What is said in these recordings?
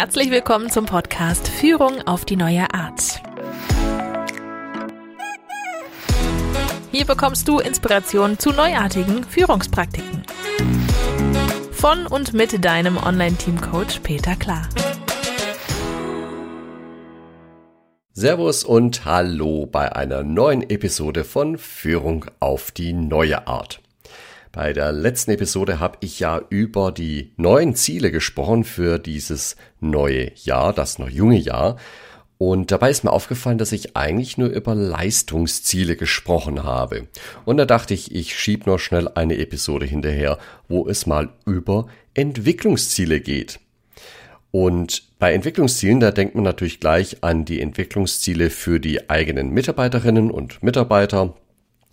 Herzlich willkommen zum Podcast Führung auf die neue Art. Hier bekommst du Inspiration zu neuartigen Führungspraktiken. Von und mit deinem Online-Team-Coach Peter Klar. Servus und Hallo bei einer neuen Episode von Führung auf die neue Art. Bei der letzten Episode habe ich ja über die neuen Ziele gesprochen für dieses neue Jahr, das noch junge Jahr. Und dabei ist mir aufgefallen, dass ich eigentlich nur über Leistungsziele gesprochen habe. Und da dachte ich, ich schieb noch schnell eine Episode hinterher, wo es mal über Entwicklungsziele geht. Und bei Entwicklungszielen, da denkt man natürlich gleich an die Entwicklungsziele für die eigenen Mitarbeiterinnen und Mitarbeiter.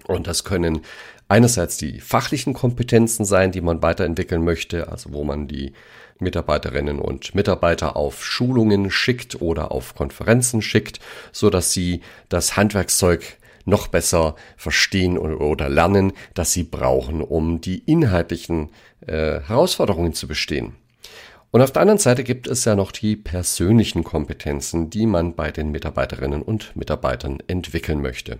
Und das können einerseits die fachlichen Kompetenzen sein, die man weiterentwickeln möchte, also wo man die Mitarbeiterinnen und Mitarbeiter auf Schulungen schickt oder auf Konferenzen schickt, so dass sie das Handwerkszeug noch besser verstehen oder lernen, das sie brauchen, um die inhaltlichen äh, Herausforderungen zu bestehen. Und auf der anderen Seite gibt es ja noch die persönlichen Kompetenzen, die man bei den Mitarbeiterinnen und Mitarbeitern entwickeln möchte.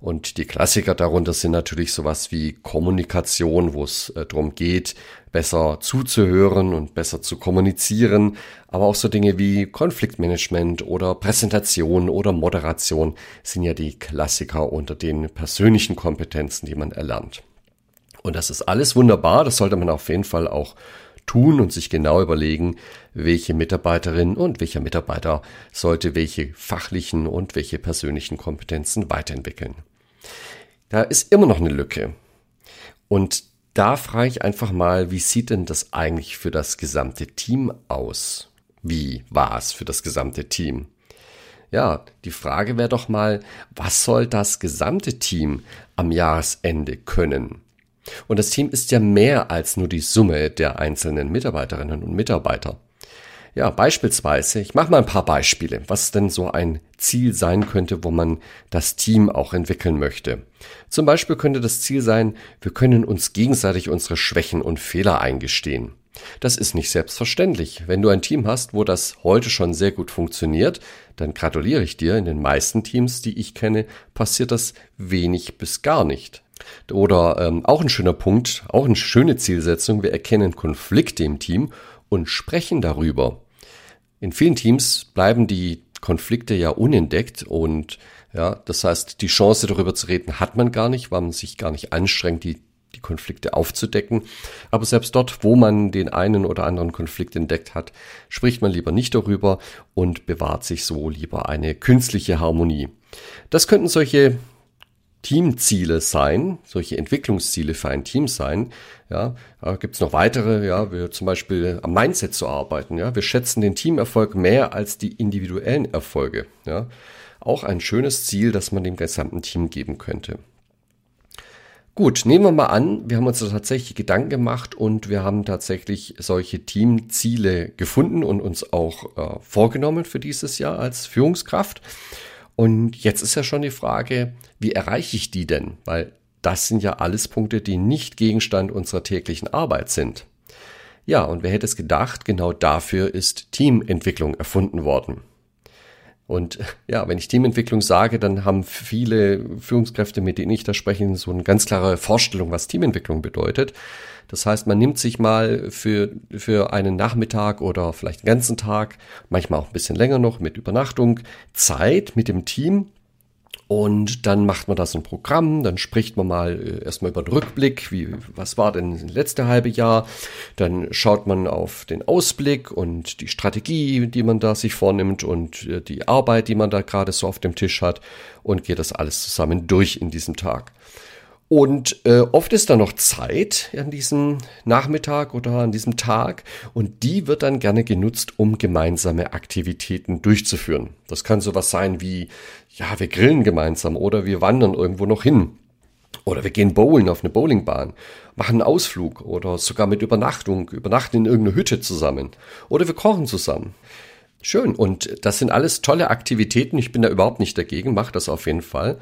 Und die Klassiker darunter sind natürlich sowas wie Kommunikation, wo es äh, darum geht, besser zuzuhören und besser zu kommunizieren, aber auch so Dinge wie Konfliktmanagement oder Präsentation oder Moderation sind ja die Klassiker unter den persönlichen Kompetenzen, die man erlernt. Und das ist alles wunderbar, das sollte man auf jeden Fall auch tun und sich genau überlegen, welche Mitarbeiterin und welcher Mitarbeiter sollte welche fachlichen und welche persönlichen Kompetenzen weiterentwickeln. Da ist immer noch eine Lücke. Und da frage ich einfach mal, wie sieht denn das eigentlich für das gesamte Team aus? Wie war es für das gesamte Team? Ja, die Frage wäre doch mal, was soll das gesamte Team am Jahresende können? Und das Team ist ja mehr als nur die Summe der einzelnen Mitarbeiterinnen und Mitarbeiter. Ja, beispielsweise, ich mache mal ein paar Beispiele, was denn so ein Ziel sein könnte, wo man das Team auch entwickeln möchte. Zum Beispiel könnte das Ziel sein, wir können uns gegenseitig unsere Schwächen und Fehler eingestehen. Das ist nicht selbstverständlich. Wenn du ein Team hast, wo das heute schon sehr gut funktioniert, dann gratuliere ich dir. In den meisten Teams, die ich kenne, passiert das wenig bis gar nicht. Oder ähm, auch ein schöner Punkt, auch eine schöne Zielsetzung, wir erkennen Konflikte im Team und sprechen darüber. In vielen Teams bleiben die Konflikte ja unentdeckt und ja, das heißt, die Chance darüber zu reden hat man gar nicht, weil man sich gar nicht anstrengt, die, die Konflikte aufzudecken. Aber selbst dort, wo man den einen oder anderen Konflikt entdeckt hat, spricht man lieber nicht darüber und bewahrt sich so lieber eine künstliche Harmonie. Das könnten solche Teamziele sein, solche Entwicklungsziele für ein Team sein. Ja, gibt es noch weitere, ja, wir zum Beispiel am Mindset zu arbeiten. Ja, wir schätzen den Teamerfolg mehr als die individuellen Erfolge. Ja, auch ein schönes Ziel, das man dem gesamten Team geben könnte. Gut, nehmen wir mal an, wir haben uns da tatsächlich Gedanken gemacht und wir haben tatsächlich solche Teamziele gefunden und uns auch äh, vorgenommen für dieses Jahr als Führungskraft. Und jetzt ist ja schon die Frage, wie erreiche ich die denn? Weil das sind ja alles Punkte, die nicht Gegenstand unserer täglichen Arbeit sind. Ja, und wer hätte es gedacht, genau dafür ist Teamentwicklung erfunden worden. Und ja, wenn ich Teamentwicklung sage, dann haben viele Führungskräfte, mit denen ich da spreche, so eine ganz klare Vorstellung, was Teamentwicklung bedeutet. Das heißt, man nimmt sich mal für, für einen Nachmittag oder vielleicht einen ganzen Tag, manchmal auch ein bisschen länger noch mit Übernachtung, Zeit mit dem Team und dann macht man da so ein Programm, dann spricht man mal äh, erstmal über den Rückblick, wie, was war denn das letzte halbe Jahr. Dann schaut man auf den Ausblick und die Strategie, die man da sich vornimmt und äh, die Arbeit, die man da gerade so auf dem Tisch hat und geht das alles zusammen durch in diesem Tag. Und äh, oft ist da noch Zeit an diesem Nachmittag oder an diesem Tag und die wird dann gerne genutzt, um gemeinsame Aktivitäten durchzuführen. Das kann sowas sein wie, ja, wir grillen gemeinsam oder wir wandern irgendwo noch hin. Oder wir gehen bowlen auf eine Bowlingbahn, machen einen Ausflug oder sogar mit Übernachtung, übernachten in irgendeiner Hütte zusammen. Oder wir kochen zusammen. Schön. Und das sind alles tolle Aktivitäten. Ich bin da überhaupt nicht dagegen, macht das auf jeden Fall.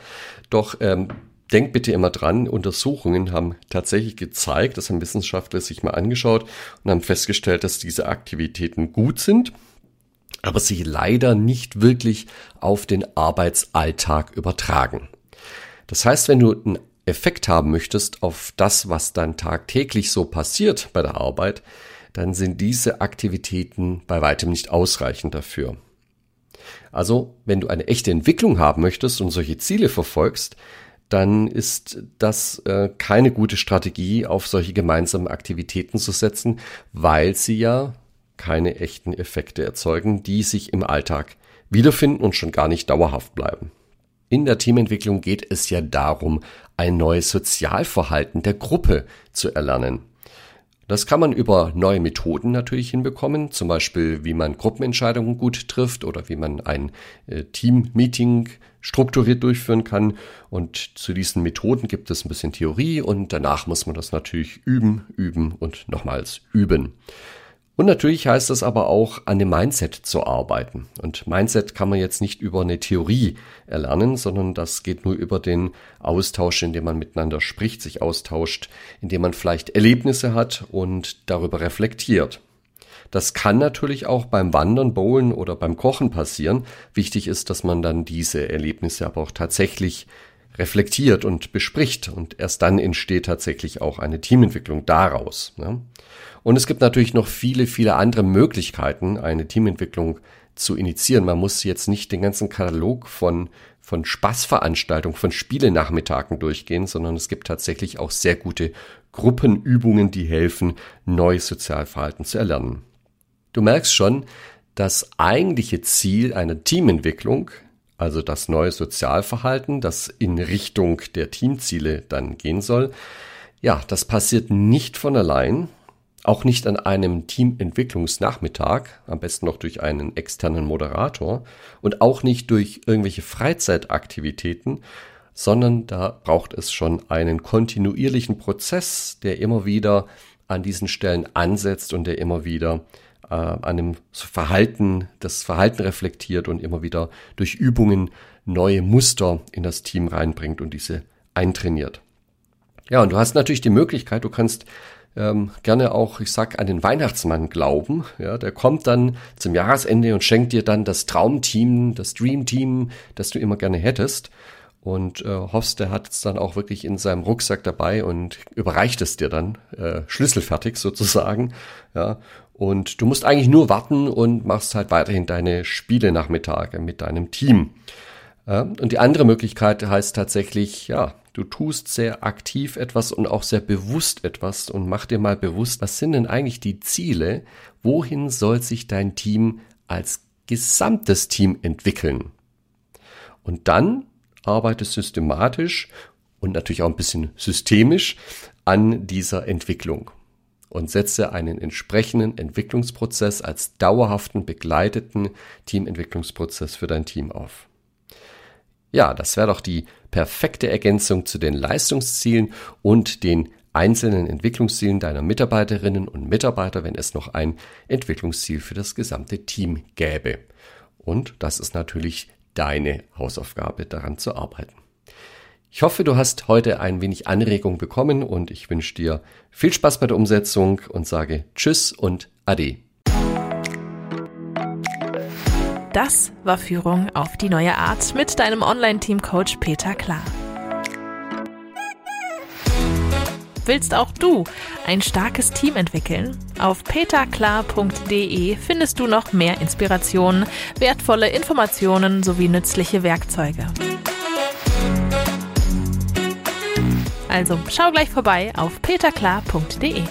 Doch ähm, denkt bitte immer dran, Untersuchungen haben tatsächlich gezeigt, das haben Wissenschaftler sich mal angeschaut und haben festgestellt, dass diese Aktivitäten gut sind. aber sich leider nicht wirklich auf den Arbeitsalltag übertragen. Das heißt, wenn du einen Effekt haben möchtest auf das, was dann tagtäglich so passiert bei der Arbeit, dann sind diese Aktivitäten bei weitem nicht ausreichend dafür. Also, wenn du eine echte Entwicklung haben möchtest und solche Ziele verfolgst, dann ist das äh, keine gute Strategie, auf solche gemeinsamen Aktivitäten zu setzen, weil sie ja keine echten Effekte erzeugen, die sich im Alltag wiederfinden und schon gar nicht dauerhaft bleiben. In der Teamentwicklung geht es ja darum, ein neues Sozialverhalten der Gruppe zu erlernen. Das kann man über neue Methoden natürlich hinbekommen, zum Beispiel wie man Gruppenentscheidungen gut trifft oder wie man ein äh, Team-Meeting strukturiert durchführen kann. Und zu diesen Methoden gibt es ein bisschen Theorie und danach muss man das natürlich üben, üben und nochmals üben. Und natürlich heißt das aber auch, an dem Mindset zu arbeiten. Und Mindset kann man jetzt nicht über eine Theorie erlernen, sondern das geht nur über den Austausch, indem man miteinander spricht, sich austauscht, indem man vielleicht Erlebnisse hat und darüber reflektiert. Das kann natürlich auch beim Wandern, Bowlen oder beim Kochen passieren. Wichtig ist, dass man dann diese Erlebnisse aber auch tatsächlich reflektiert und bespricht und erst dann entsteht tatsächlich auch eine Teamentwicklung daraus. Ne? Und es gibt natürlich noch viele, viele andere Möglichkeiten, eine Teamentwicklung zu initiieren. Man muss jetzt nicht den ganzen Katalog von, von Spaßveranstaltungen, von Spielenachmittagen durchgehen, sondern es gibt tatsächlich auch sehr gute Gruppenübungen, die helfen, neues Sozialverhalten zu erlernen. Du merkst schon, das eigentliche Ziel einer Teamentwicklung also das neue Sozialverhalten, das in Richtung der Teamziele dann gehen soll. Ja, das passiert nicht von allein, auch nicht an einem Teamentwicklungsnachmittag, am besten noch durch einen externen Moderator und auch nicht durch irgendwelche Freizeitaktivitäten, sondern da braucht es schon einen kontinuierlichen Prozess, der immer wieder an diesen Stellen ansetzt und der immer wieder äh, an dem Verhalten, das Verhalten reflektiert und immer wieder durch Übungen neue Muster in das Team reinbringt und diese eintrainiert. Ja, und du hast natürlich die Möglichkeit, du kannst ähm, gerne auch, ich sag, an den Weihnachtsmann glauben. Ja, der kommt dann zum Jahresende und schenkt dir dann das Traumteam, das Dreamteam, das du immer gerne hättest. Und äh, hoffst, der hat es dann auch wirklich in seinem Rucksack dabei und überreicht es dir dann äh, schlüsselfertig sozusagen. Ja, und du musst eigentlich nur warten und machst halt weiterhin deine Spiele Nachmittage mit deinem Team. Ja, und die andere Möglichkeit heißt tatsächlich, ja, du tust sehr aktiv etwas und auch sehr bewusst etwas und mach dir mal bewusst, was sind denn eigentlich die Ziele? Wohin soll sich dein Team als gesamtes Team entwickeln? Und dann arbeitest systematisch und natürlich auch ein bisschen systemisch an dieser Entwicklung und setze einen entsprechenden Entwicklungsprozess als dauerhaften begleiteten Teamentwicklungsprozess für dein Team auf. Ja, das wäre doch die perfekte Ergänzung zu den Leistungszielen und den einzelnen Entwicklungszielen deiner Mitarbeiterinnen und Mitarbeiter, wenn es noch ein Entwicklungsziel für das gesamte Team gäbe. Und das ist natürlich deine Hausaufgabe, daran zu arbeiten. Ich hoffe, du hast heute ein wenig Anregung bekommen und ich wünsche dir viel Spaß bei der Umsetzung und sage Tschüss und Ade. Das war Führung auf die neue Art mit deinem Online-Team-Coach Peter Klar. Willst auch du ein starkes Team entwickeln? Auf peterklar.de findest du noch mehr Inspirationen, wertvolle Informationen sowie nützliche Werkzeuge. Also schau gleich vorbei auf peterklar.de.